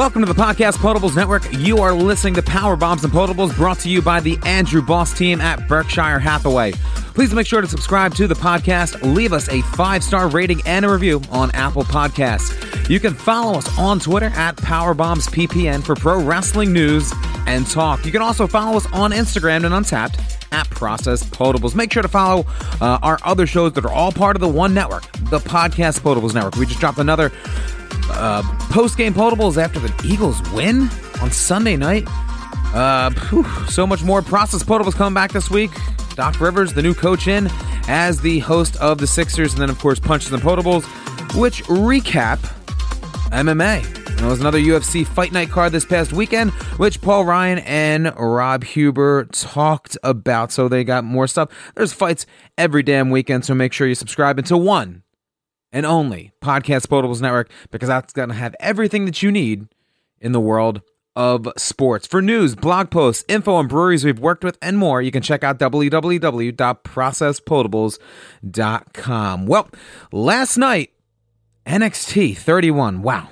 Welcome to the Podcast Potables Network. You are listening to Power Bombs and Potables brought to you by the Andrew Boss team at Berkshire Hathaway. Please make sure to subscribe to the podcast, leave us a five star rating and a review on Apple Podcasts. You can follow us on Twitter at PowerBombsPPN for pro wrestling news and talk. You can also follow us on Instagram and Untappd at Process Potables. Make sure to follow uh, our other shows that are all part of the one network, the Podcast Potables Network. We just dropped another uh, post game potables after the Eagles win on Sunday night. Uh, whew, so much more. Process Potables coming back this week. Doc Rivers, the new coach, in as the host of the Sixers, and then of course Punches and Potables, which recap MMA. There was another UFC Fight Night card this past weekend, which Paul Ryan and Rob Huber talked about. So they got more stuff. There's fights every damn weekend, so make sure you subscribe into one and only Podcast Potables Network because that's going to have everything that you need in the world of sports. For news, blog posts, info on breweries we've worked with, and more, you can check out www.processpotables.com. Well, last night, NXT 31. Wow.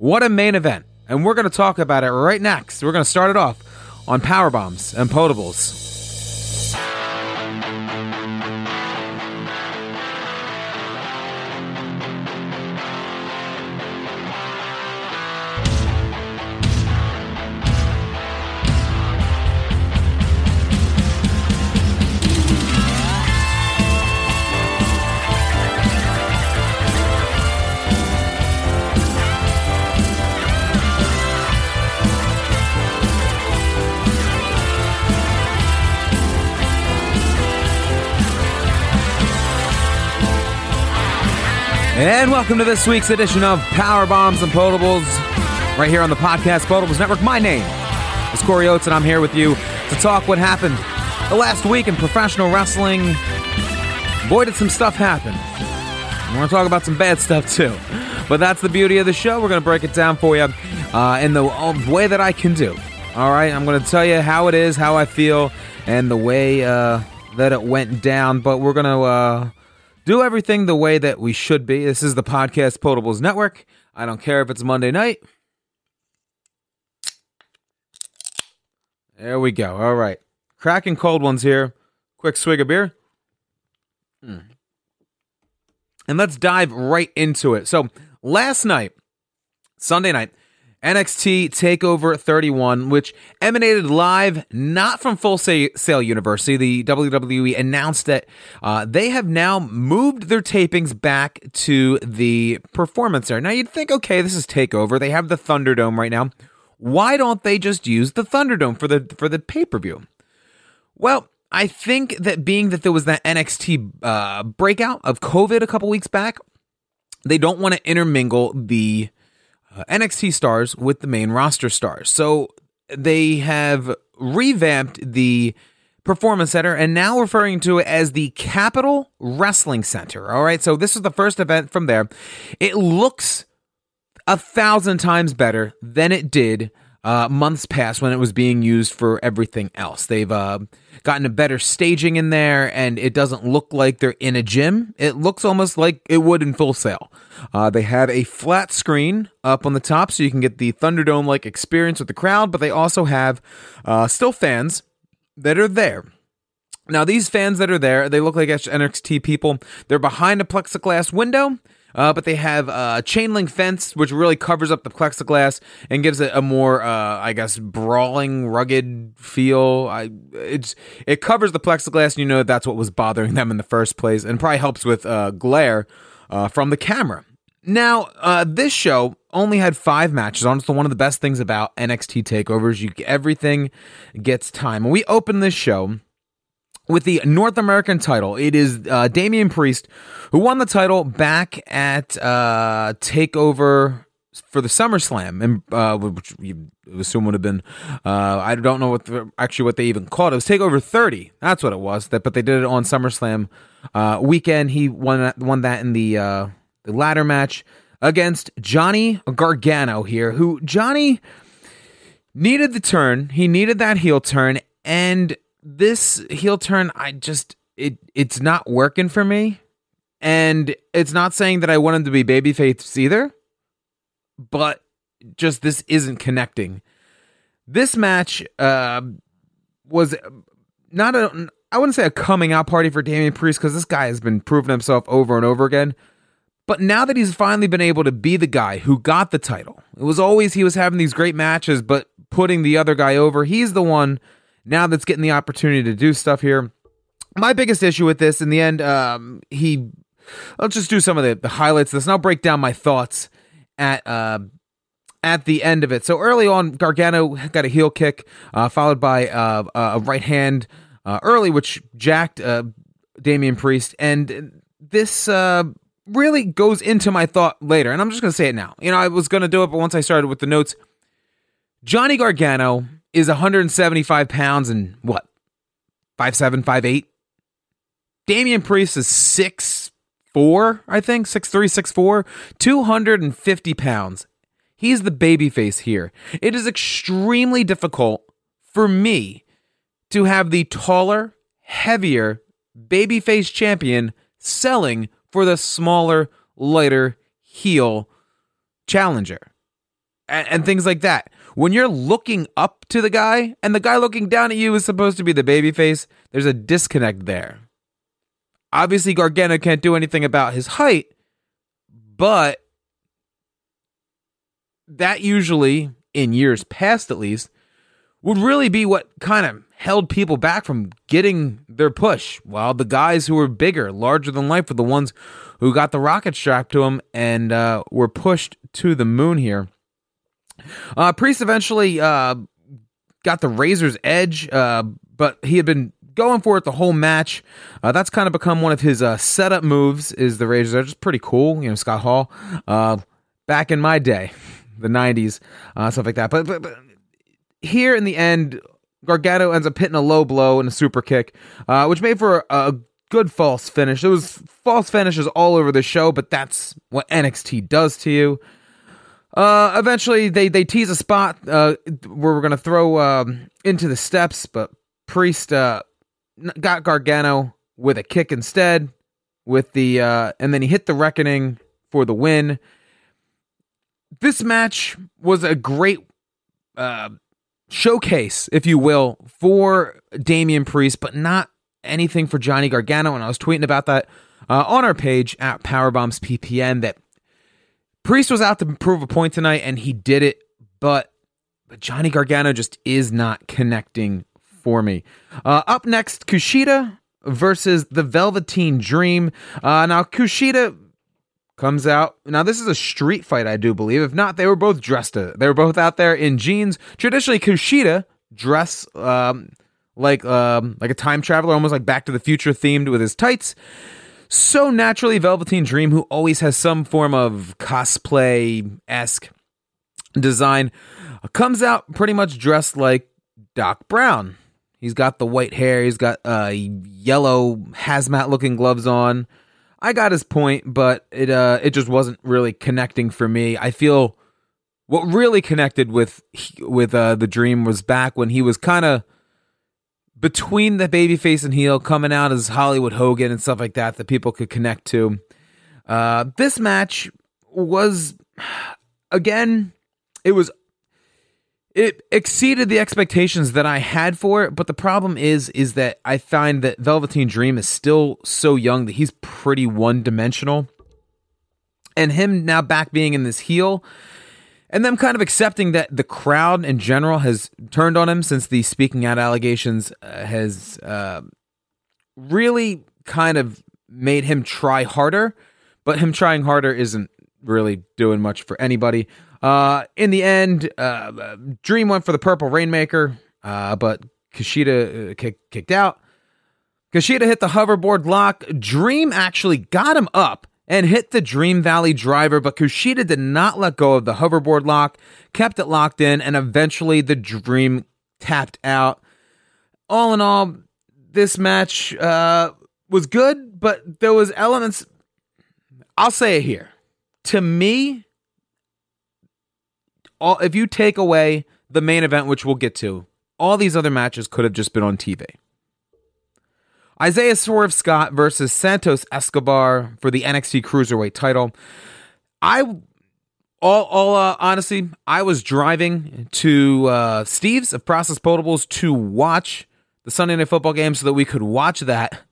What a main event. And we're going to talk about it right next. We're going to start it off on Power Bombs and Potables. And welcome to this week's edition of Power Bombs and Potables, right here on the Podcast Potables Network. My name is Corey Oates, and I'm here with you to talk what happened the last week in professional wrestling. Boy, did some stuff happen. We're going to talk about some bad stuff too. But that's the beauty of the show. We're going to break it down for you uh, in the way that I can do. All right, I'm going to tell you how it is, how I feel, and the way uh, that it went down. But we're going to. Uh, do everything the way that we should be. This is the Podcast Potables Network. I don't care if it's Monday night. There we go. All right. Cracking cold ones here. Quick swig of beer. Hmm. And let's dive right into it. So, last night, Sunday night, NXT TakeOver 31, which emanated live not from Full Sail University. The WWE announced that uh, they have now moved their tapings back to the Performance Center. Now you'd think, okay, this is TakeOver. They have the Thunderdome right now. Why don't they just use the Thunderdome for the for the pay per view? Well, I think that being that there was that NXT uh, breakout of COVID a couple weeks back, they don't want to intermingle the Uh, NXT stars with the main roster stars. So they have revamped the Performance Center and now referring to it as the Capital Wrestling Center. All right, so this is the first event from there. It looks a thousand times better than it did uh, months past when it was being used for everything else. They've uh, gotten a better staging in there, and it doesn't look like they're in a gym. It looks almost like it would in Full Sail. Uh, they have a flat screen up on the top so you can get the Thunderdome like experience with the crowd, but they also have uh, still fans that are there. Now, these fans that are there, they look like NXT people. They're behind a plexiglass window uh, but they have a chain link fence, which really covers up the plexiglass and gives it a more, uh, I guess, brawling, rugged feel. I, it's it covers the plexiglass, and you know that's what was bothering them in the first place, and probably helps with uh, glare uh, from the camera. Now, uh, this show only had five matches on. So one of the best things about NXT takeovers, you everything gets time. When we open this show with the North American title. It is uh, Damian Priest who won the title back at uh, Takeover for the SummerSlam, and uh, which you assume would have been. Uh, I don't know what the, actually what they even called it. It was Takeover 30. That's what it was. That, but they did it on SummerSlam uh, weekend. He won won that in the uh, the ladder match against Johnny Gargano here, who Johnny needed the turn. He needed that heel turn, and this heel turn, I just it it's not working for me. And it's not saying that I want him to be babyface either, but just this isn't connecting. This match uh, was not a I wouldn't say a coming out party for Damian Priest because this guy has been proving himself over and over again. But now that he's finally been able to be the guy who got the title, it was always he was having these great matches, but putting the other guy over. He's the one now that's getting the opportunity to do stuff here. My biggest issue with this in the end, um, he. Let's just do some of the, the highlights. Let's now break down my thoughts at uh, at the end of it. So early on, Gargano got a heel kick, uh, followed by uh, a right hand uh, early, which jacked uh, Damian Priest, and this uh, really goes into my thought later. And I'm just going to say it now. You know, I was going to do it, but once I started with the notes, Johnny Gargano is 175 pounds and what, five seven, five eight. Damian Priest is six four, I think, six three, six four, 250 pounds. He's the babyface here. It is extremely difficult for me to have the taller, heavier babyface champion selling for the smaller, lighter heel challenger. And, and, things like that. When you're looking up to the guy and the guy looking down at you is supposed to be the babyface, there's a disconnect there. Obviously, Gargano can't do anything about his height, but that usually, in years past at least, would really be what kind of held people back from getting their push, while the guys who were bigger, larger than life, were the ones who got the rocket strapped to them and uh, were pushed to the moon here. Uh, Priest eventually uh, got the razor's edge, uh, but he had been going for it the whole match. Uh, that's kind of become one of his uh, setup moves. Is the razor's edge? Just pretty cool, you know, Scott Hall. back in my day, the '90s, stuff like that. But, but, but here in the end, Gargano ends up hitting a low blow and a super kick, uh, which made for a, a good false finish. There was false finishes all over the show, but that's what NXT does to you. Uh, eventually, they they tease a spot uh, where we're gonna throw um, into the steps, but Priest uh, got Gargano with a kick instead. With the uh, and then he hit the Reckoning for the win. This match was a great uh, showcase, if you will, for Damian Priest, but not anything for Johnny Gargano. And I was tweeting about that uh, on our page at Powerbombs PPN that Priest was out to prove a point tonight, and he did it. But but Johnny Gargano just is not connecting for me. Uh, up next, Kushida versus the Velveteen Dream. Uh, now Kushida comes out. Now this is a street fight, I do believe. If not, they were both dressed. To, they were both out there in jeans. Traditionally, Kushida dress um, like um, like a time traveler, almost like Back to the Future themed with his tights. So naturally, Velveteen Dream, who always has some form of cosplay esque design, comes out pretty much dressed like Doc Brown. He's got the white hair. He's got uh, yellow hazmat looking gloves on. I got his point, but it uh it just wasn't really connecting for me. I feel what really connected with with uh the dream was back when he was kind of between the babyface and heel coming out as Hollywood Hogan and stuff like that that people could connect to. Uh this match was again it was it exceeded the expectations that I had for it, but the problem is is that I find that Velveteen Dream is still so young that he's pretty one-dimensional. And him now back being in this heel and them kind of accepting that the crowd in general has turned on him since the speaking out allegations uh, has uh, really kind of made him try harder, but him trying harder isn't really doing much for anybody. Uh, in the end, uh, Dream went for the Purple Rainmaker, uh, but Kushida uh, kick, kicked out. Kushida hit the hoverboard lock. Dream actually got him up and hit the Dream Valley driver, but Kushida did not let go of the hoverboard lock, kept it locked in, and eventually the Dream tapped out. All in all, this match uh, was good, but there was elements. I'll say it here. To me, all if you take away the main event, which we'll get to, all these other matches could have just been on TV. Isaiah Swerve Scott versus Santos Escobar for the NXT Cruiserweight title. I all, all uh, honestly, I was driving to uh, Steve's of Process Potables to watch the Sunday Night Football game so that we could watch that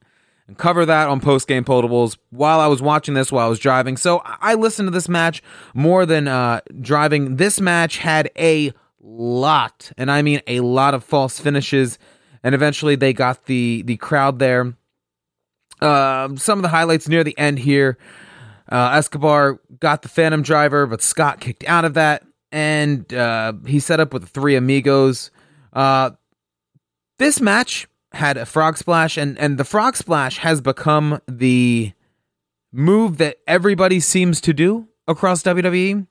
and cover that on post game potables while I was watching this while I was driving. So I listened to this match more than uh, driving. This match had a lot, and I mean a lot of false finishes, and eventually they got the the crowd there. Uh, some of the highlights near the end here. Uh, Escobar got the Phantom Driver, but Scott kicked out of that, and uh, he set up with the Three Amigos. Uh, this match had a frog splash, and and the frog splash has become the move that everybody seems to do across WWE,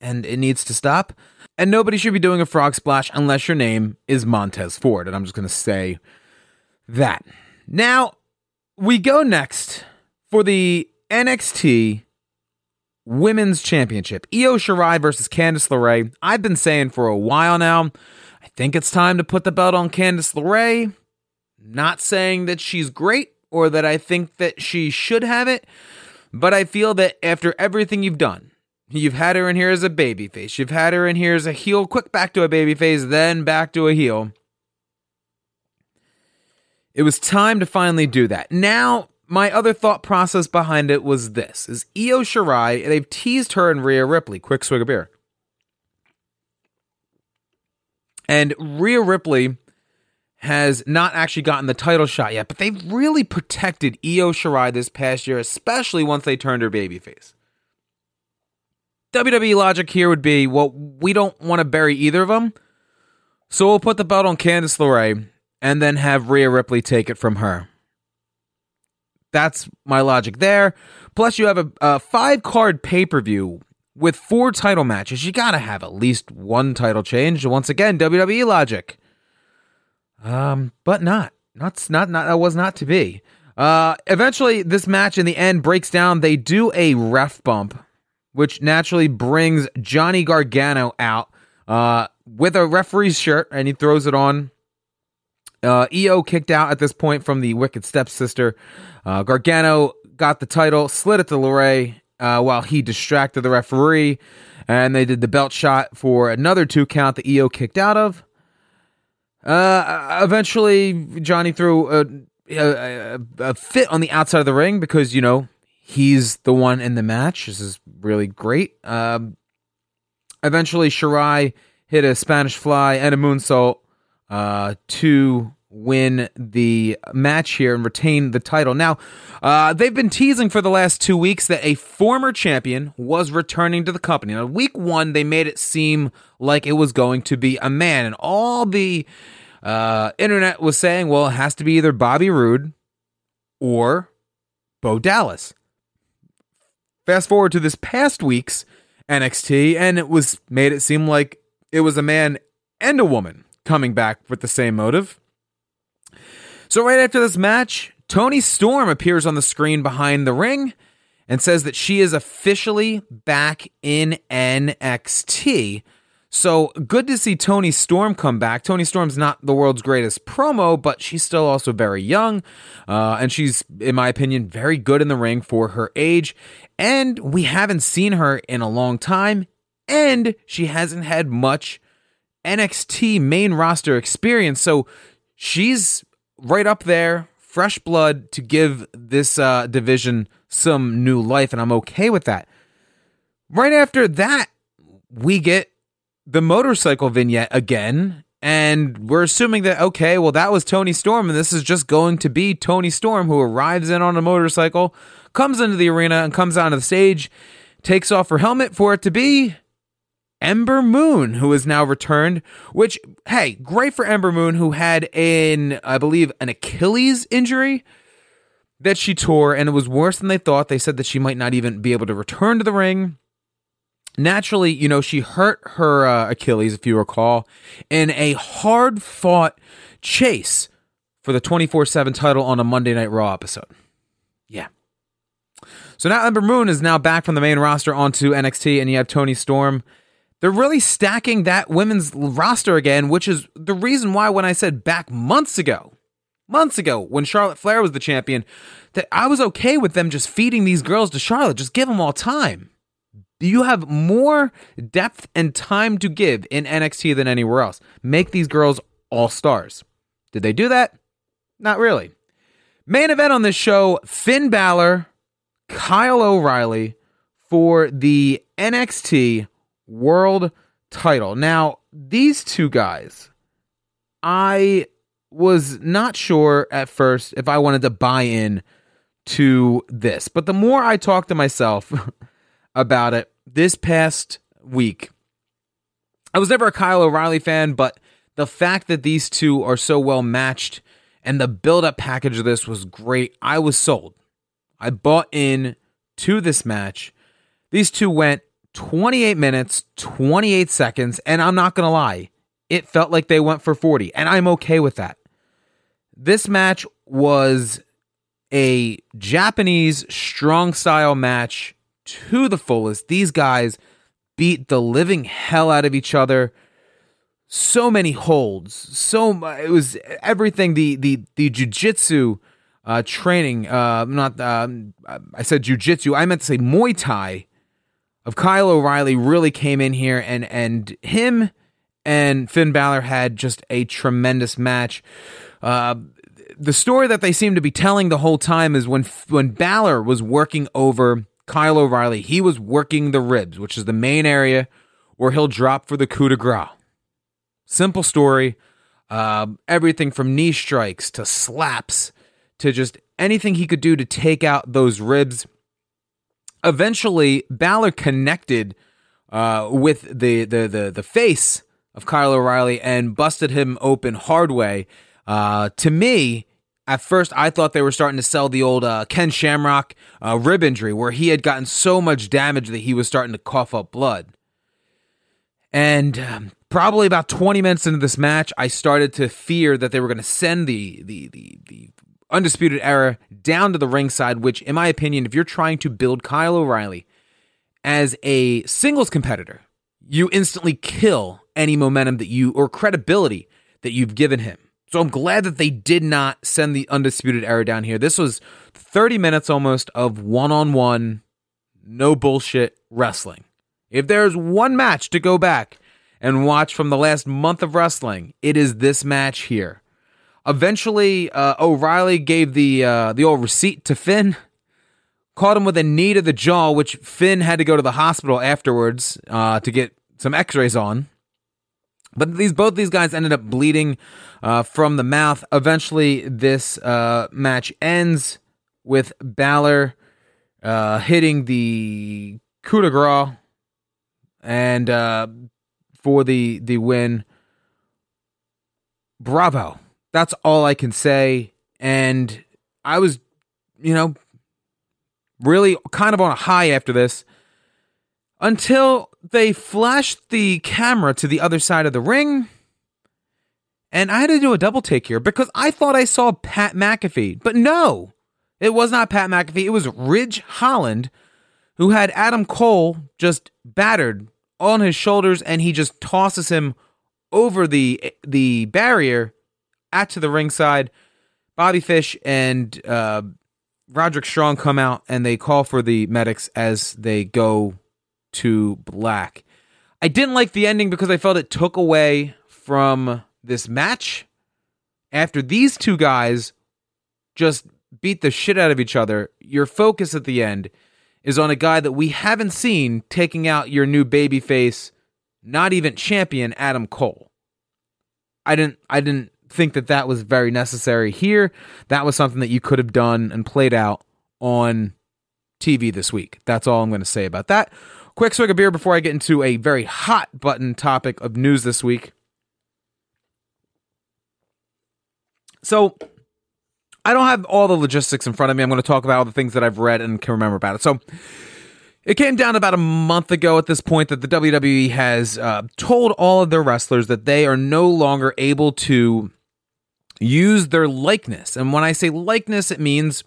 and it needs to stop. And nobody should be doing a frog splash unless your name is Montez Ford. And I'm just going to say that. Now, we go next for the NXT Women's Championship. Io Shirai versus Candice LeRae. I've been saying for a while now, I think it's time to put the belt on Candice LeRae. Not saying that she's great or that I think that she should have it, but I feel that after everything you've done, you've had her in here as a baby face, you've had her in here as a heel, quick back to a baby face, then back to a heel. It was time to finally do that. Now, my other thought process behind it was this: is Io Shirai? They've teased her and Rhea Ripley. Quick swig of beer. And Rhea Ripley has not actually gotten the title shot yet, but they've really protected Io Shirai this past year, especially once they turned her babyface. WWE logic here would be, well, we don't want to bury either of them, so we'll put the belt on Candice LeRae and then have Rhea Ripley take it from her. That's my logic there. Plus, you have a, a five card pay per view with four title matches. You got to have at least one title change. Once again, WWE logic. Um, but not. Not not not that was not to be. Uh, eventually, this match in the end breaks down. They do a ref bump, which naturally brings Johnny Gargano out uh, with a referee's shirt, and he throws it on. Uh, Io kicked out at this point from the Wicked Stepsister. Uh, Gargano got the title, slid it to LeRae uh, while he distracted the referee, and they did the belt shot for another two count that Io kicked out of. Uh, eventually, Johnny threw a, a, a, fit on the outside of the ring because, you know, he's the one in the match. This is really great. Um, eventually, Shirai hit a Spanish fly and a moonsault uh, to win the match here and retain the title. Now, uh, they've been teasing for the last two weeks that a former champion was returning to the company. Now, week one, they made it seem like it was going to be a man, and all the uh, internet was saying, well, it has to be either Bobby Roode or Bo Dallas. Fast forward to this past week's NXT, and it was made it seem like it was a man and a woman coming back with the same motive. So, right after this match, Toni Storm appears on the screen behind the ring and says that she is officially back in NXT. So good to see Toni Storm come back. Toni Storm's not the world's greatest promo, but she's still also very young. Uh, and she's, in my opinion, very good in the ring for her age. And we haven't seen her in a long time. And she hasn't had much NXT main roster experience. So she's right up there, fresh blood to give this uh, division some new life, and I'm okay with that. Right after that, we get the motorcycle vignette again, and we're assuming that okay, well that was Toni Storm, and this is just going to be Toni Storm who arrives in on a motorcycle, comes into the arena, and comes onto the stage, takes off her helmet for it to be Ember Moon, who is now returned, which, hey, great for Ember Moon, who had an, I believe, an Achilles injury that she tore, and it was worse than they thought. They said that she might not even be able to return to the ring. Naturally, you know, she hurt her uh, Achilles, if you recall, in a hard fought chase for the 24 7 title on a Monday Night Raw episode. Yeah. So now Ember Moon is now back from the main roster onto NXT, and you have Toni Storm they're really stacking that women's roster again, which is the reason why when I said back months ago, months ago when Charlotte Flair was the champion, that I was okay with them just feeding these girls to Charlotte, just give them all time. You have more depth and time to give in NXT than anywhere else. Make these girls all stars. Did they do that? Not really. Main event on this show Finn Balor, Kyle O'Reilly for the NXT World title. Now, these two guys, I was not sure at first if I wanted to buy in to this, but the more I talked to myself about it this past week, I was never a Kyle O'Reilly fan, but the fact that these two are so well matched and the build up package of this was great, I was sold. I bought in to this match. These two went 28 minutes, 28 seconds, and I'm not going to lie, it felt like they went for 40, and I'm okay with that. This match was a Japanese strong style match to the fullest. These guys beat the living hell out of each other. So many holds, so it was everything. The the the jujitsu uh, training, uh, not um, I said jujitsu. I meant to say Muay Thai of Kyle O'Reilly really came in here and and him and Finn Balor had just a tremendous match. Uh, the story that they seem to be telling the whole time is when when Balor was working over Kyle O'Reilly, he was working the ribs, which is the main area where he'll drop for the coup de grace. Simple story. Uh, everything from knee strikes to slaps to just anything he could do to take out those ribs eventually Balor connected uh, with the, the the the face of Kyle O'Reilly and busted him open hard way. Uh, to me, at first, I thought they were starting to sell the old uh, Ken Shamrock uh, rib injury, where he had gotten so much damage that he was starting to cough up blood. And um, probably about 20 minutes into this match, I started to fear that they were going to send the, the the the Undisputed Era down to the ringside, which, in my opinion, if you're trying to build Kyle O'Reilly as a singles competitor, you instantly kill any momentum that you or credibility that you've given him. So I'm glad that they did not send the Undisputed Era down here. This was 30 minutes almost of one on one, no bullshit wrestling. If there's one match to go back and watch from the last month of wrestling, it is this match here. Eventually, uh, O'Reilly gave the uh, the old receipt to Finn, caught him with a knee to the jaw, which Finn had to go to the hospital afterwards uh, to get some X-rays on. But these both these guys ended up bleeding uh, from the mouth. Eventually, this uh, match ends with Balor uh, hitting the coup de grace and for the the win. Bravo that's all I can say. And I was, you know, really kind of on a high after this until they flashed the camera to the other side of the ring. And I had to do a double take here because I thought I saw Pat McAfee, but no, it was not Pat McAfee. It was Ridge Holland who had Adam Cole just battered on his shoulders and he just tosses him over the the barrier at to the ringside. Bobby Fish and uh, Roderick Strong come out and they call for the medics as they go to black. I didn't like the ending because I felt it took away from this match. After these two guys just beat the shit out of each other, your focus at the end is on a guy that we haven't seen taking out your new babyface, not even champion Adam Cole. I didn't I didn't think that that was very necessary here. That was something that you could have done and played out on TV this week. That's all I'm going to say about that. Quick swig of beer before I get into a very hot button topic of news this week. So, I don't have all the logistics in front of me. I'm going to talk about all the things that I've read and can remember about it. So, it came down about a month ago at this point that the WWE has uh, told all of their wrestlers that they are no longer able to use their likeness. And when I say likeness, it means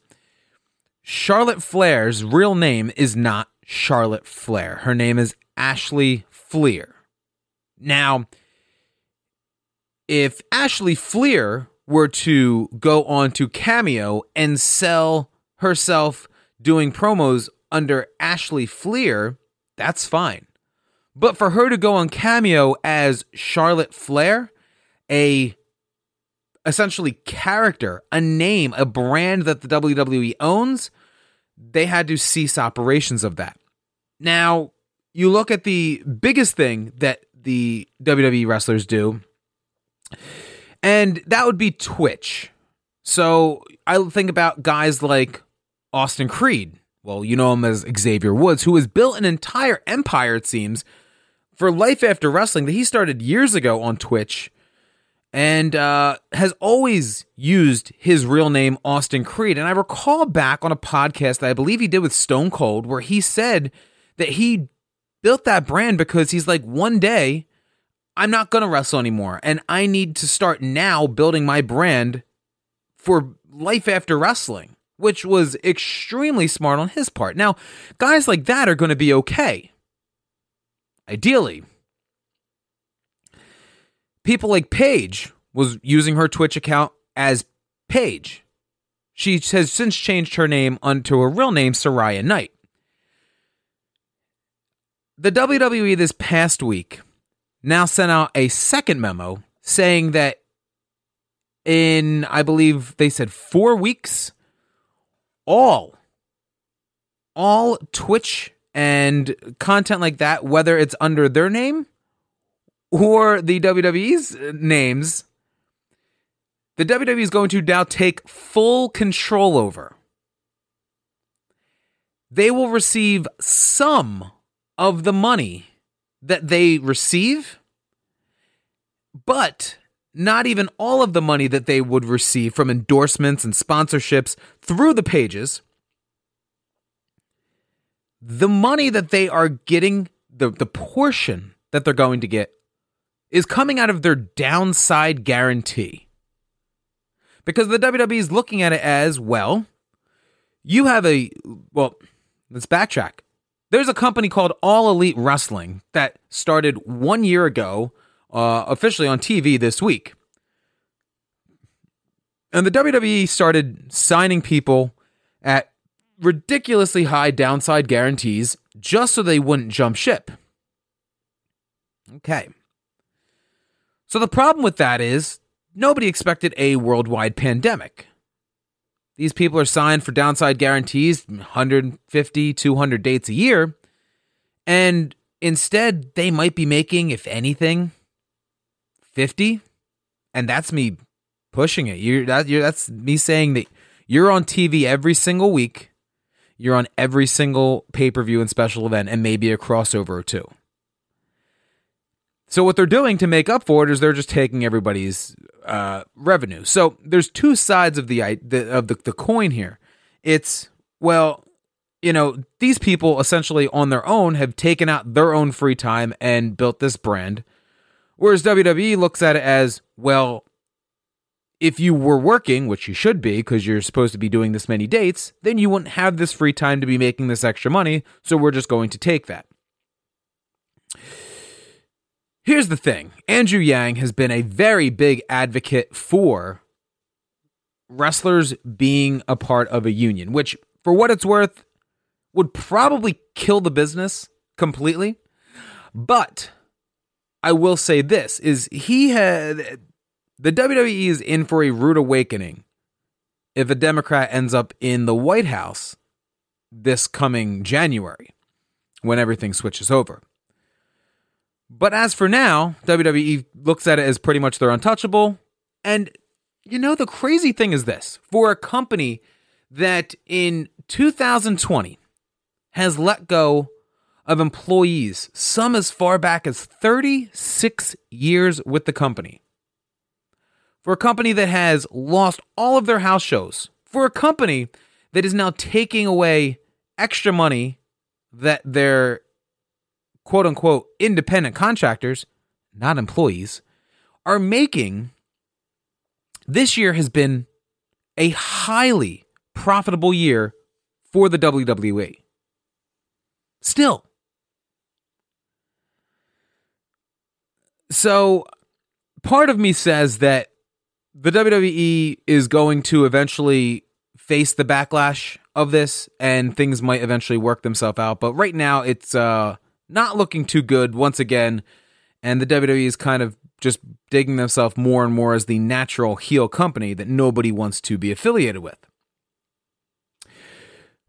Charlotte Flair's real name is not Charlotte Flair. Her name is Ashley Fliehr. Now, if Ashley Fliehr were to go on to Cameo and sell herself doing promos under Ashley Fliehr, that's fine. But for her to go on Cameo as Charlotte Flair, a essentially character, a name, a brand that the WWE owns, they had to cease operations of that. Now, you look at the biggest thing that the WWE wrestlers do, and that would be Twitch. So I think about guys like Austin Creed. Well, you know him as Xavier Woods, who has built an entire empire, it seems, for Life After Wrestling that he started years ago on Twitch and uh, has always used his real name, Austin Creed. And I recall back on a podcast that I believe he did with Stone Cold, where he said that he built that brand because he's like, one day I'm not going to wrestle anymore. And I need to start now building my brand for life after wrestling, which was extremely smart on his part. Now, guys like that are going to be okay. Ideally. People like Paige was using her Twitch account as Paige. She has since changed her name onto a real name, Saraya Knight. The WWE this past week now sent out a second memo saying that in, I believe they said four weeks, all, all Twitch and content like that, whether it's under their name or the WWE's uh, names, the WWE is going to now take full control over. They will receive some of the money that they receive, but not even all of the money that they would receive from endorsements and sponsorships through the pages. The money that they are getting, the, the portion that they're going to get, is coming out of their downside guarantee. Because the WWE is looking at it as well, you have a, well, let's backtrack. There's a company called All Elite Wrestling that started one year ago, uh, officially on TV this week. And the WWE started signing people at ridiculously high downside guarantees just so they wouldn't jump ship. Okay. So the problem with that is nobody expected a worldwide pandemic. These people are signed for downside guarantees, 150, 200 dates a year. And instead, they might be making, if anything, 50. And that's me pushing it. You're, that, you're, that's me saying that you're on TV every single week. You're on every single pay per view and special event, and maybe a crossover or two. So what they're doing to make up for it is they're just taking everybody's uh, revenue. So there's two sides of the, the of the, the coin here. It's well, you know, these people essentially on their own have taken out their own free time and built this brand. Whereas WWE looks at it as, well, if you were working, which you should be because you're supposed to be doing this many dates, then you wouldn't have this free time to be making this extra money. So we're just going to take that. Here's the thing Andrew Yang has been a very big advocate for wrestlers being a part of a union, which, for what it's worth, would probably kill the business completely. But I will say this is he had the WWE is in for a rude awakening if a Democrat ends up in the White House this coming January when everything switches over. But as for now, WWE looks at it as pretty much they're untouchable. And you know, the crazy thing is this for a company that in 2020 has let go of employees, some as far back as 36 years with the company. For a company that has lost all of their house shows, for a company that is now taking away extra money that their quote unquote independent contractors, not employees, are making this year has been a highly profitable year for the WWE. Still. So part of me says that the WWE is going to eventually face the backlash of this and things might eventually work themselves out. But right now it's uh not looking too good once again, and the WWE is kind of just digging themselves more and more as the natural heel company that nobody wants to be affiliated with.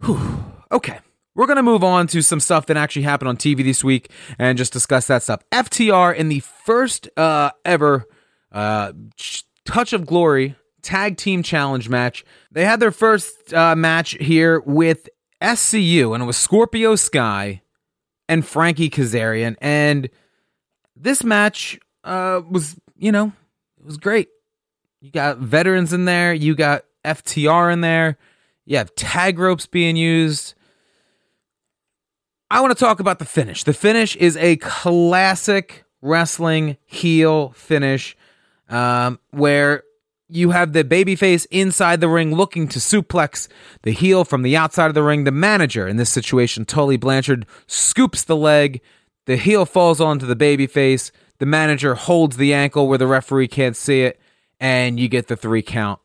Whew. Okay. We're going to move on to some stuff that actually happened on TV this week and just discuss that stuff. FTR in the first uh, ever uh, Touch of Glory Tag Team Challenge match. They had their first uh, match here with SCU, and it was Scorpio Sky and Frankie Kazarian. And this match uh, was, you know, it was great. You got veterans in there, you got FTR in there, you have tag ropes being used. I want to talk about the finish. The finish is a classic wrestling heel finish um, where you have the babyface inside the ring looking to suplex the heel from the outside of the ring. The manager in this situation, Tully Blanchard, scoops the leg. The heel falls onto the babyface. The manager holds the ankle where the referee can't see it, and you get the three count.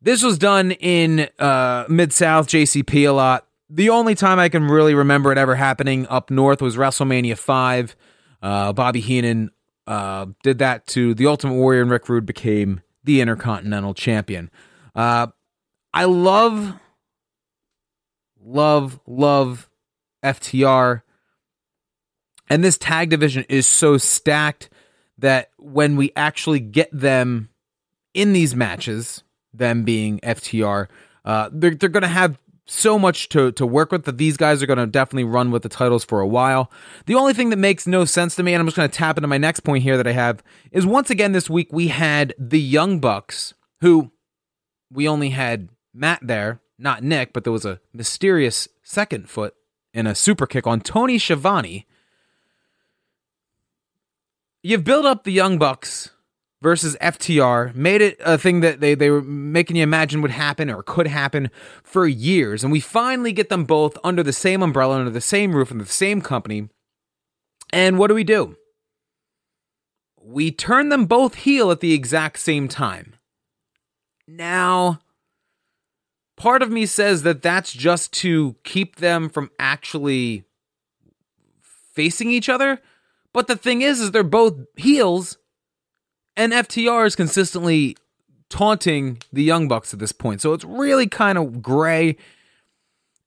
This was done in uh, Mid South JCP a lot. The only time I can really remember it ever happening up north was WrestleMania 5. Uh, Bobby Heenan uh, did that to the Ultimate Warrior, and Rick Rude became the Intercontinental Champion. Uh, I love, love, love FTR. And this tag division is so stacked that when we actually get them in these matches, them being FTR, uh, they're, they're going to have so much to, to work with that these guys are going to definitely run with the titles for a while. The only thing that makes no sense to me, and I'm just going to tap into my next point here that I have, is once again this week we had the Young Bucks, who we only had Matt there, not Nick, but there was a mysterious second foot and a super kick on Tony Schiavone. You've built up the Young Bucks versus FTR, made it a thing that they, they were making you imagine would happen or could happen for years. And we finally get them both under the same umbrella, under the same roof, under the same company. And what do we do? We turn them both heel at the exact same time. Now, part of me says that that's just to keep them from actually facing each other. But the thing is, is they're both heels and FTR is consistently taunting the Young Bucks at this point. So it's really kind of gray.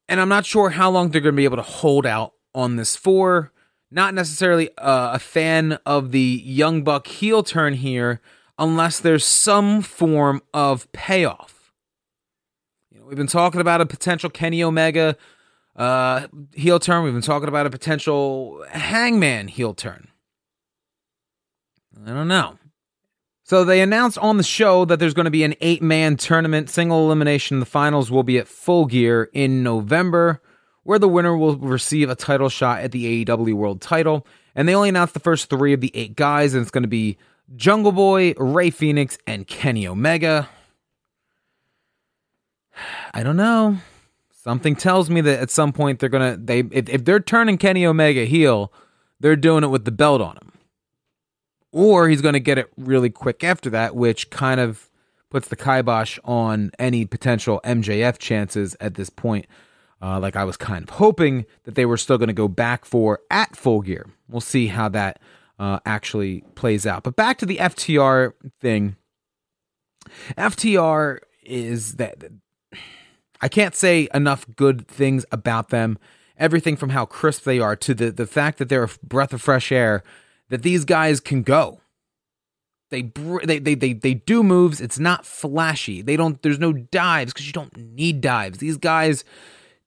And I'm not sure how long they're going to be able to hold out on this for. Not necessarily uh, a fan of the Young Buck heel turn here, unless there's some form of payoff. You know, we've been talking about a potential Kenny Omega uh, heel turn. We've been talking about a potential Hangman heel turn. I don't know. So they announced on the show that there's going to be an eight man tournament, single elimination. The finals will be at Full Gear in November, where the winner will receive a title shot at the AEW World title. And they only announced the first three of the eight guys, and it's going to be Jungle Boy, Rey Fenix, and Kenny Omega. I don't know. Something tells me that at some point they're gonna they if, if they're turning Kenny Omega heel, they're doing it with the belt on him or he's going to get it really quick after that, which kind of puts the kibosh on any potential MJF chances at this point. Uh, like I was kind of hoping that they were still going to go back for at full gear. We'll see how that uh, actually plays out. But back to the FTR thing. FTR is that I can't say enough good things about them. Everything from how crisp they are to the, the fact that they're a breath of fresh air that these guys can go. They they they they they do moves. It's not flashy. They don't. There's no dives because you don't need dives. These guys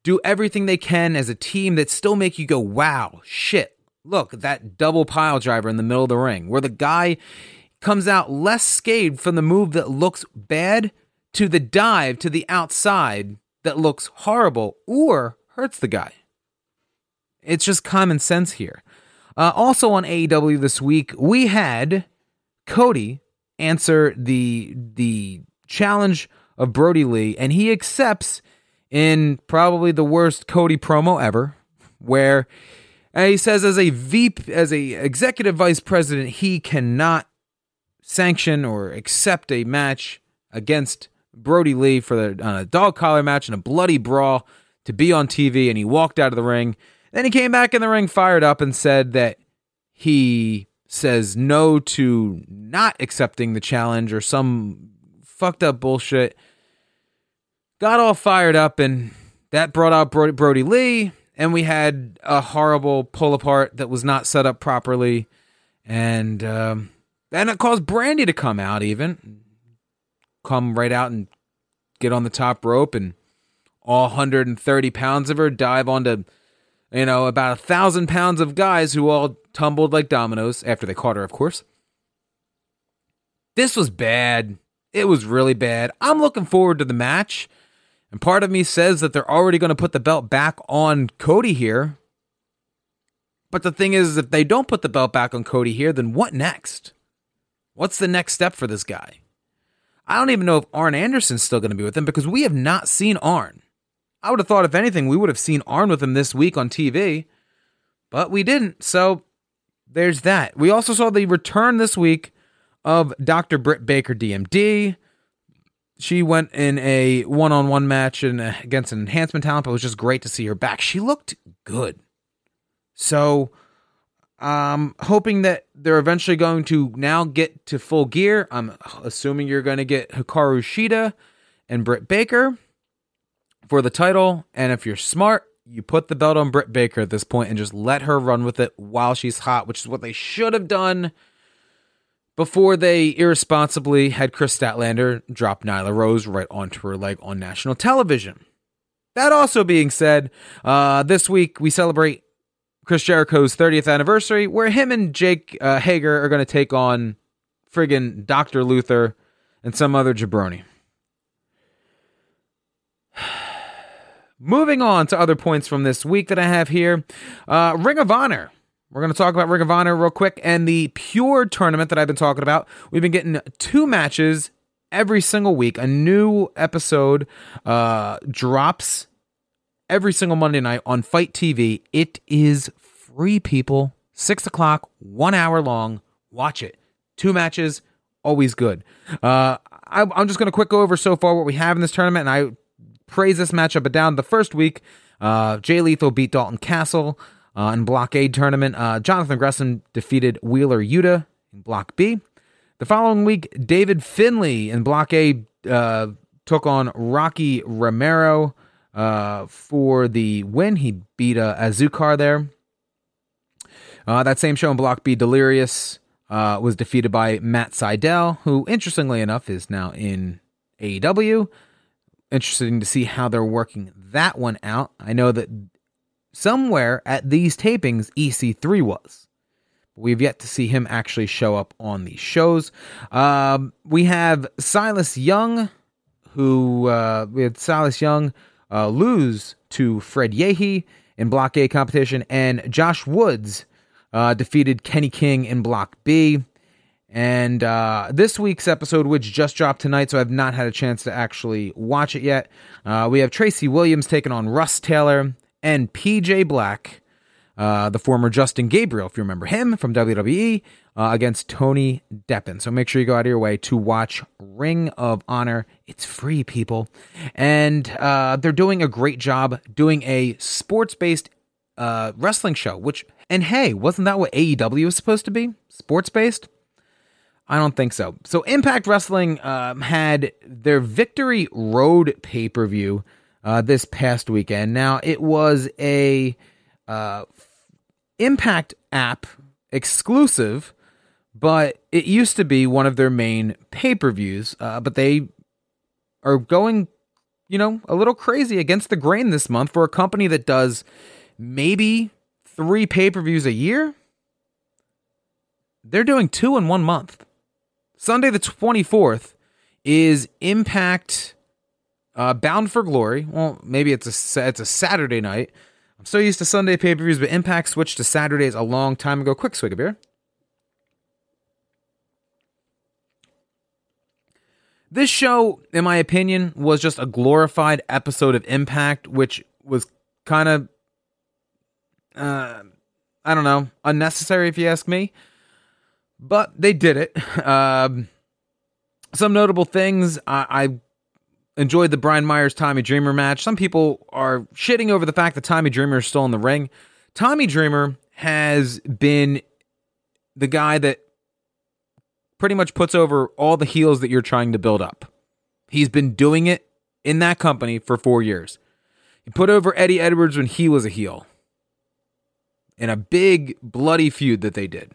do everything they can as a team that still make you go, "Wow, shit! Look that double pile driver in the middle of the ring, where the guy comes out less scathed from the move that looks bad to the dive to the outside that looks horrible or hurts the guy. It's just common sense here. Uh, also on AEW this week, we had Cody answer the the challenge of Brodie Lee, and he accepts in probably the worst Cody promo ever, where uh, he says as a VP, as a executive vice president, he cannot sanction or accept a match against Brodie Lee for the, a dog collar match and a bloody brawl to be on TV, and he walked out of the ring. Then he came back in the ring fired up and said that he says no to not accepting the challenge or some fucked up bullshit. Got all fired up, and that brought out Brodie, Brodie Lee, and we had a horrible pull apart that was not set up properly, and um, and it caused Brandi to come out, even come right out and get on the top rope, and all 130 pounds of her dive onto you know, about a thousand pounds of guys who all tumbled like dominoes after they caught her, of course. This was bad. It was really bad. I'm looking forward to the match. And part of me says that they're already going to put the belt back on Cody here. But the thing is, if they don't put the belt back on Cody here, then what next? What's the next step for this guy? I don't even know if Arn Anderson's still going to be with him because we have not seen Arn. I would have thought, if anything, we would have seen Arn with him this week on TV, but we didn't. So there's that. We also saw the return this week of Dr. Britt Baker, DMD. She went in a one on one match in, against an enhancement talent, but it was just great to see her back. She looked good. So I'm hoping that they're eventually going to now get to full gear. I'm assuming you're going to get Hikaru Shida and Britt Baker for the title. And if you're smart, you put the belt on Britt Baker at this point and just let her run with it while she's hot, which is what they should have done before they irresponsibly had Kris Statlander drop Nyla Rose right onto her leg on national television. That also being said, uh, this week we celebrate Chris Jericho's 30th anniversary, where him and Jake uh, Hager are going to take on friggin' Dr. Luther and some other jabroni. Moving on to other points from this week that I have here uh, Ring of Honor. We're going to talk about Ring of Honor real quick and the Pure tournament that I've been talking about. We've been getting two matches every single week. A new episode uh, drops every single Monday night on FITE TV. It is free, people. Six o'clock, one hour long. Watch it. Two matches, always good. Uh, I, am just going to quick go over so far what we have in this tournament, and I praise this matchup but down. The first week, uh, Jay Lethal beat Dalton Castle uh, in Block A tournament. Uh, Jonathan Gresham defeated Wheeler Yuta in Block B. The following week, David Finlay in Block A uh, took on Rocky Romero uh, for the win. He beat uh, Azucar there. Uh, that same show in Block B, Delirious uh, was defeated by Matt Sydal, who, interestingly enough, is now in AEW interesting to see how they're working that one out. I know that somewhere at these tapings, EC3 was. We've yet to see him actually show up on these shows. Um, we have Silas Young, who uh, we had Silas Young uh, lose to Fred Yehi in Block A competition, and Josh Woods uh, defeated Kenny King in Block B. And uh, this week's episode, which just dropped tonight, so I've not had a chance to actually watch it yet, uh, we have Tracy Williams taking on Rust Taylor and PJ Black, uh, the former Justin Gabriel, if you remember him from WWE, uh, against Tony Deppen. So make sure you go out of your way to watch Ring of Honor. It's free, people. And uh, they're doing a great job doing a sports based uh, wrestling show, which, and hey, wasn't that what AEW was supposed to be? Sports based? I don't think so. So Impact Wrestling um, had their Victory Road pay per view uh, this past weekend. Now it was a uh, Impact app exclusive, but it used to be one of their main pay per views. Uh, but they are going, you know, a little crazy against the grain this month for a company that does maybe three pay per views a year. They're doing two in one month. Sunday the 24th is Impact uh, Bound for Glory. Well, maybe it's a it's a Saturday night. I'm so used to Sunday pay per views, but Impact switched to Saturdays a long time ago. Quick swig of beer. This show, in my opinion, was just a glorified episode of Impact, which was kind of, uh, I don't know, unnecessary if you ask me but they did it. Um, some notable things I, I enjoyed the Brian Myers Tommy Dreamer match. Some people are shitting over the fact that Tommy Dreamer is still in the ring. Tommy Dreamer has been the guy that pretty much puts over all the heels that you're trying to build up. He's been doing it in that company for four years. He put over Eddie Edwards when he was a heel in a big bloody feud that they did.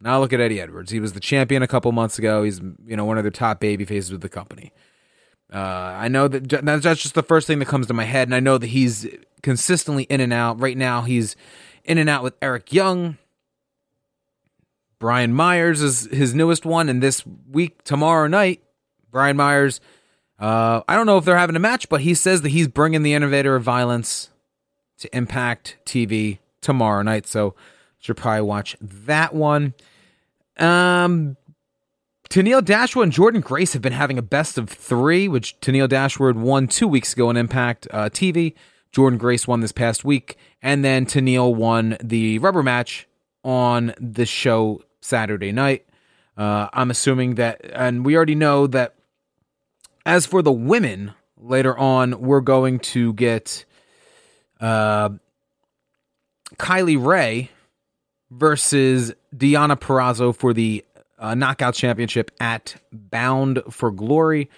Now look at Eddie Edwards. He was the champion a couple months ago. He's you know one of the top baby faces with the company. Uh, I know that that's just the first thing that comes to my head, and I know that he's consistently in and out. Right now, he's in and out with Eric Young. Brian Myers is his newest one, and this week, tomorrow night, Brian Myers. Uh, I don't know if they're having a match, but he says that he's bringing the Innovator of Violence to Impact TV tomorrow night. So should probably watch that one. Um, Tenille Dashwood and Jordynne Grace have been having a best of three, which Tenille Dashwood won two weeks ago on Impact uh, TV. Jordynne Grace won this past week, and then Tenille won the rubber match on the show Saturday night. Uh, I'm assuming that, and we already know that. As for the women, later on, we're going to get uh, Kylie Rae versus Deonna Purrazzo for the uh, Knockout Championship at Bound for Glory.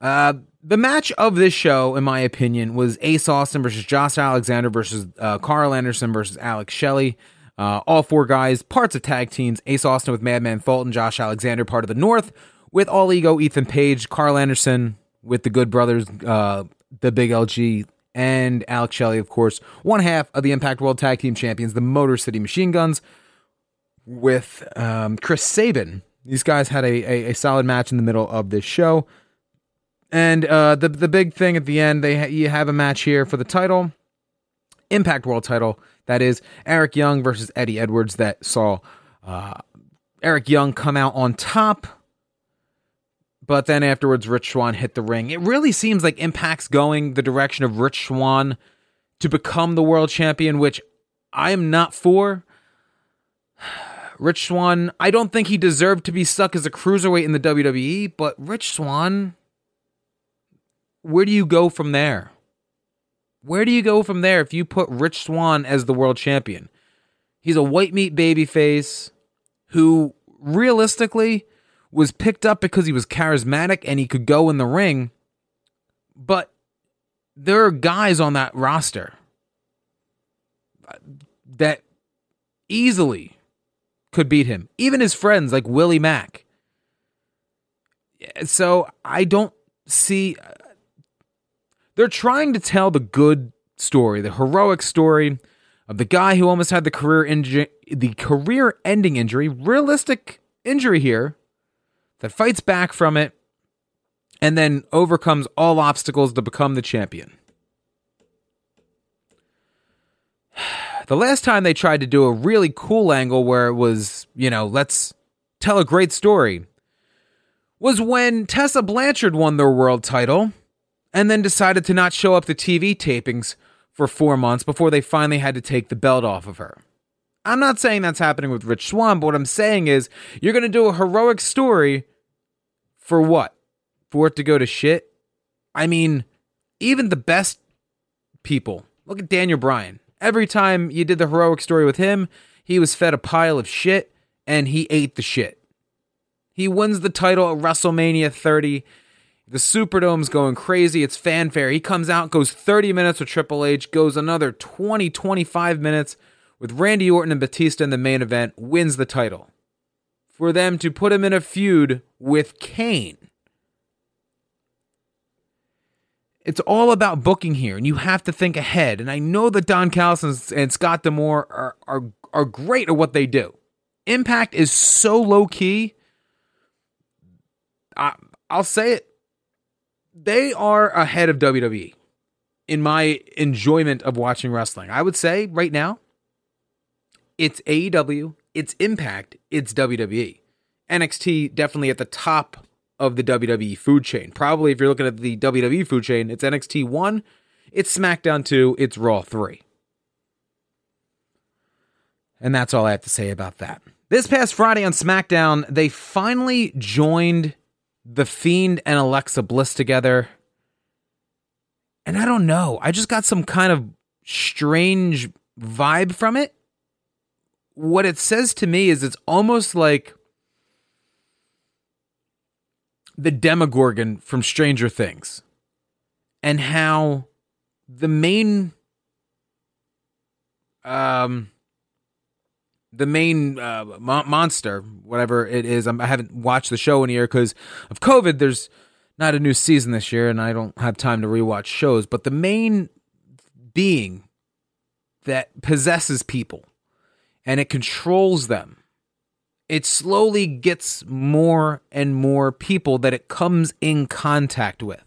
Uh, the match of this show, in my opinion, was Ace Austin versus Josh Alexander versus uh, Anderson versus Alex Shelley. Uh, all four guys, parts of tag teams. Ace Austin with Madman Fulton, Josh Alexander, part of the North, with All Ego, Ethan Page, Karl Anderson with the Good Brothers, uh, the Big LG, and Alex Shelley, of course, one half of the Impact World Tag Team Champions, the Motor City Machine Guns, with um, Chris Sabin. These guys had a, a, a, solid match in the middle of this show. And uh, the the big thing at the end, they ha- you have a match here for the title, Impact World title. That is Eric Young versus Eddie Edwards. That saw uh, Eric Young come out on top but then afterwards, Rich Swann hit the ring. It really seems like Impact's going the direction of Rich Swann to become the world champion, which I am not for. Rich Swann, I don't think he deserved to be stuck as a cruiserweight in the WWE, but Rich Swann, where do you go from there? Where do you go from there if you put Rich Swann as the world champion? He's a white meat babyface who realistically was picked up because he was charismatic and he could go in the ring. But there are guys on that roster that easily could beat him. Even his friends like Willie Mack. So I don't see. They're trying to tell the good story, the heroic story of the guy who almost had the career injury, the career-ending injury, realistic injury here, that fights back from it and then overcomes all obstacles to become the champion. The last time they tried to do a really cool angle where it was, you know, let's tell a great story, was when Tessa Blanchard won their world title and then decided to not show up to TV tapings for four months before they finally had to take the belt off of her. I'm not saying that's happening with Rich Swann, but what I'm saying is you're going to do a heroic story for what? For it to go to shit? I mean, even the best people. Look at Daniel Bryan. Every time you did the heroic story with him, he was fed a pile of shit and he ate the shit. He wins the title at WrestleMania 30. The Superdome's going crazy. It's fanfare. He comes out, goes 30 minutes with Triple H, goes another 20, 25 minutes with Randy Orton and Batista in the main event, wins the title for them to put him in a feud with Kane. It's all about booking here, and you have to think ahead. And I know that Don Callis and Scott D'Amore are, are, are great at what they do. Impact is so low key. I, I'll say it. They are ahead of WWE in my enjoyment of watching wrestling. I would say right now, it's AEW, it's Impact, it's WWE. NXT definitely at the top of the WWE food chain. Probably if you're looking at the WWE food chain, it's NXT 1, it's SmackDown 2, it's Raw 3. And that's all I have to say about that. This past Friday on SmackDown, they finally joined The Fiend and Alexa Bliss together. And I don't know, I just got some kind of strange vibe from it, what it says to me is it's almost like the Demogorgon from Stranger Things and how the main um the main uh, mo- monster, whatever it is, I'm, I have not watched the show in a year because of COVID. There's not a new season this year, and I don't have time to rewatch shows. But the main being that possesses people and it controls them, it slowly gets more and more people that it comes in contact with.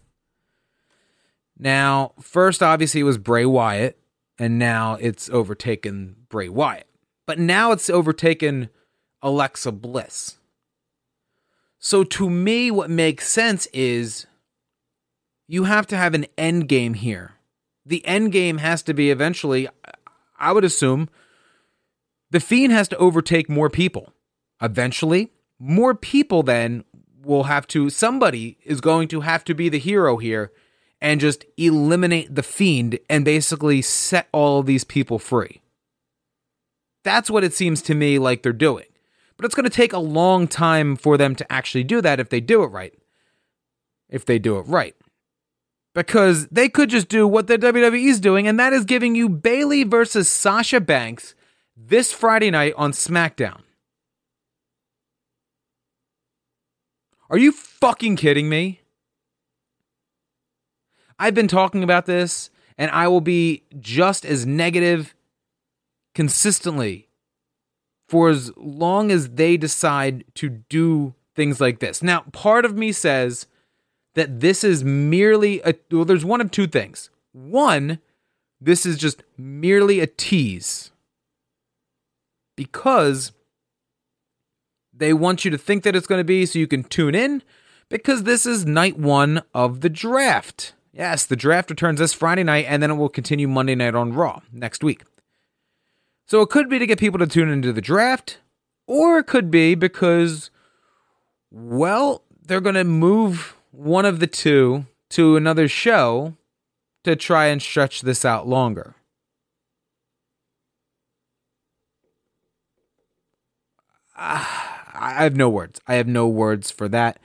Now, first, obviously, it was Bray Wyatt, and now it's overtaken Bray Wyatt. But now it's overtaken Alexa Bliss. So, to me, what makes sense is you have to have an end game here. The end game has to be eventually, I would assume, the Fiend has to overtake more people. Eventually, more people then will have to, somebody is going to have to be the hero here and just eliminate the fiend and basically set all of these people free. That's what it seems to me like they're doing. But it's going to take a long time for them to actually do that if they do it right. If they do it right. Because they could just do what the WWE is doing, and that is giving you Bayley versus Sasha Banks this Friday night on SmackDown. Are you fucking kidding me? I've been talking about this, and I will be just as negative consistently for as long as they decide to do things like this. Now, part of me says that this is merely a well, there's one of two things. One, this is just merely a tease because they want you to think that it's going to be so you can tune in because this is night one of the draft. Yes, the draft returns this Friday night, and then it will continue Monday night on Raw next week. So it could be to get people to tune into the draft, or it could be because, well, they're going to move one of the two to another show to try and stretch this out longer. I have no words. I have no words for that.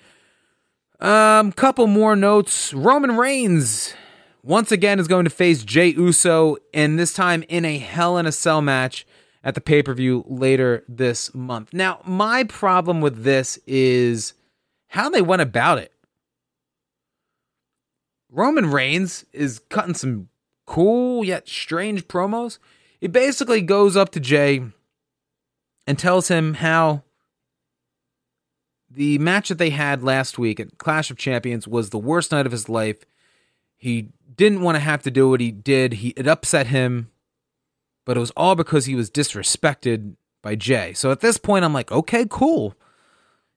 Um, couple more notes. Roman Reigns once again is going to face Jey Uso, and this time in a Hell in a Cell match at the pay per view later this month. Now, my problem with this is how they went about it. Roman Reigns is cutting some cool yet strange promos. He basically goes up to Jey and tells him how the match that they had last week at Clash of Champions was the worst night of his life. He didn't want to have to do what he did. He it upset him, but it was all because he was disrespected by Jey. So at this point, I'm like, okay, cool.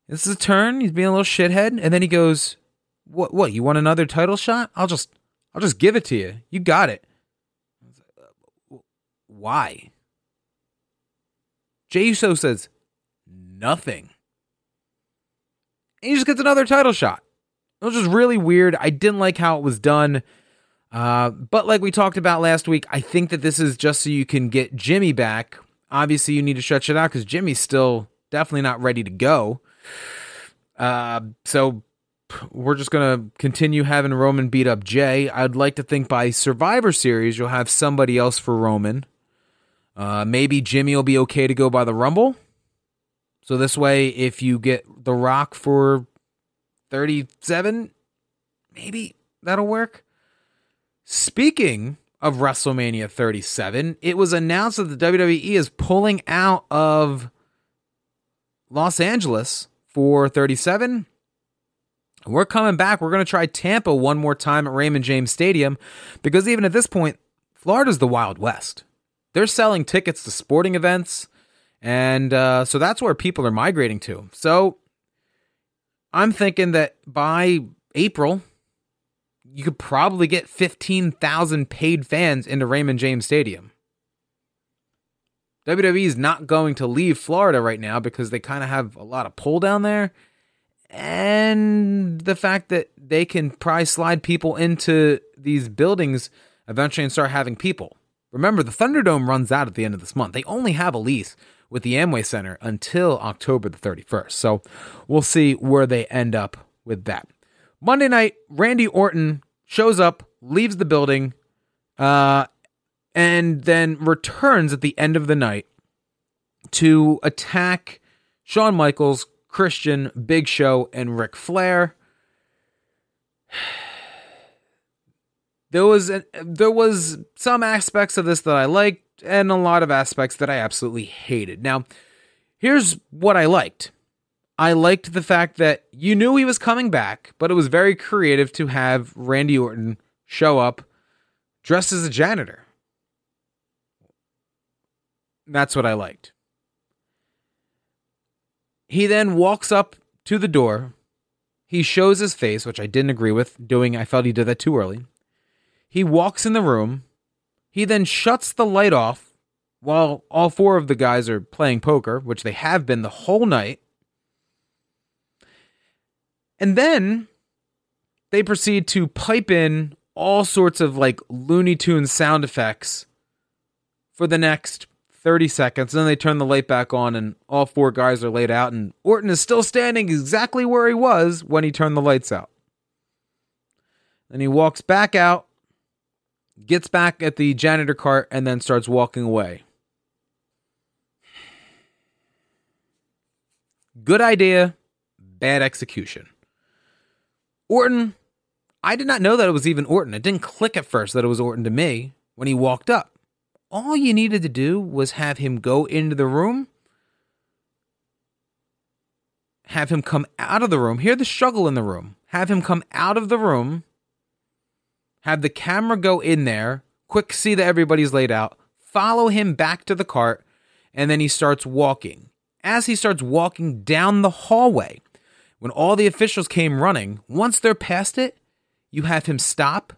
This is a turn. He's being a little shithead, and then he goes, "What? What? You want another title shot? I'll just, I'll just give it to you. You got it." Uh, why? Jey Uso says nothing And he just gets another title shot. It was just really weird. I didn't like how it was done. Uh, but like we talked about last week, I think that this is just so you can get Jimmy back. Obviously, you need to stretch it out because Jimmy's still definitely not ready to go. Uh, so we're just gonna continue having Roman beat up Jey. I'd like to think by Survivor Series you'll have somebody else for Roman. Uh, maybe Jimmy will be okay to go by the Rumble. So this way, if you get The Rock for 37, maybe that'll work. Speaking of WrestleMania 37, it was announced that the WWE is pulling out of Los Angeles for 37. We're coming back. We're going to try Tampa one more time at Raymond James Stadium because even at this point, Florida's the Wild West. They're selling tickets to sporting events and uh, so that's where people are migrating to. So I'm thinking that by April, you could probably get 15,000 paid fans into Raymond James Stadium. WWE is not going to leave Florida right now because they kind of have a lot of pull down there. And the fact that they can probably slide people into these buildings eventually and start having people Remember, the Thunderdome runs out at the end of this month. They only have a lease with the Amway Center until October the 31st. So we'll see where they end up with that. Monday night, Randy Orton shows up, leaves the building, uh, and then returns at the end of the night to attack Shawn Michaels, Christian, Big Show, and Ric Flair. There was there was some aspects of this that I liked, and a lot of aspects that I absolutely hated. Now, here's what I liked. I liked the fact that you knew he was coming back, but it was very creative to have Randy Orton show up dressed as a janitor. That's what I liked. He then walks up to the door. He shows his face, which I didn't agree with doing. I felt he did that too early. He walks in the room. He then shuts the light off while all four of the guys are playing poker, which they have been the whole night. And then they proceed to pipe in all sorts of like Looney Tunes sound effects for the next 30 seconds. And then they turn the light back on, and all four guys are laid out, and Orton is still standing exactly where he was when he turned the lights out. Then he walks back out, gets back at the janitor cart, and then starts walking away. Good idea, bad execution. Orton, I did not know that it was even Orton. It didn't click at first that it was Orton to me when he walked up all you needed to do was have him go into the room, have him come out of the room, hear the struggle in the room, have him come out of the room, have the camera go in there, quick see that everybody's laid out, follow him back to the cart, and then he starts walking. As he starts walking down the hallway, when all the officials came running, once they're past it, you have him stop,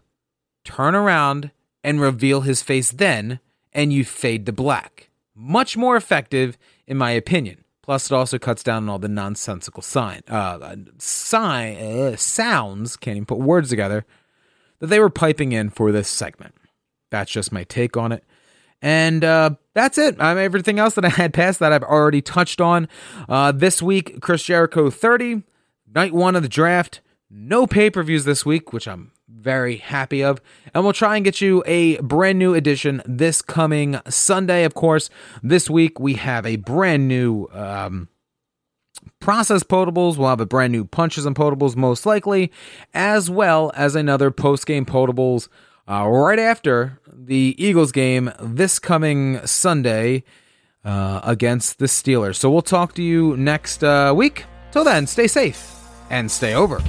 turn around, and reveal his face then and you fade to black. Much more effective, in my opinion. Plus, it also cuts down on all the nonsensical sign, uh, sign, uh, sounds, can't even put words together, that they were piping in for this segment. That's just my take on it. And uh, that's it. Um, everything else that I had past that I've already touched on. Uh, this week, Chris Jericho 30, night one of the draft. No pay per views this week, which I'm very happy of. And we'll try and get you a brand new edition this coming Sunday. Of course, this week we have a brand new um, process potables. We'll have a brand new punches and potables, most likely, as well as another post game potables uh, right after the Eagles game this coming Sunday uh, against the Steelers. So we'll talk to you next uh, week. Till then, stay safe and stay over.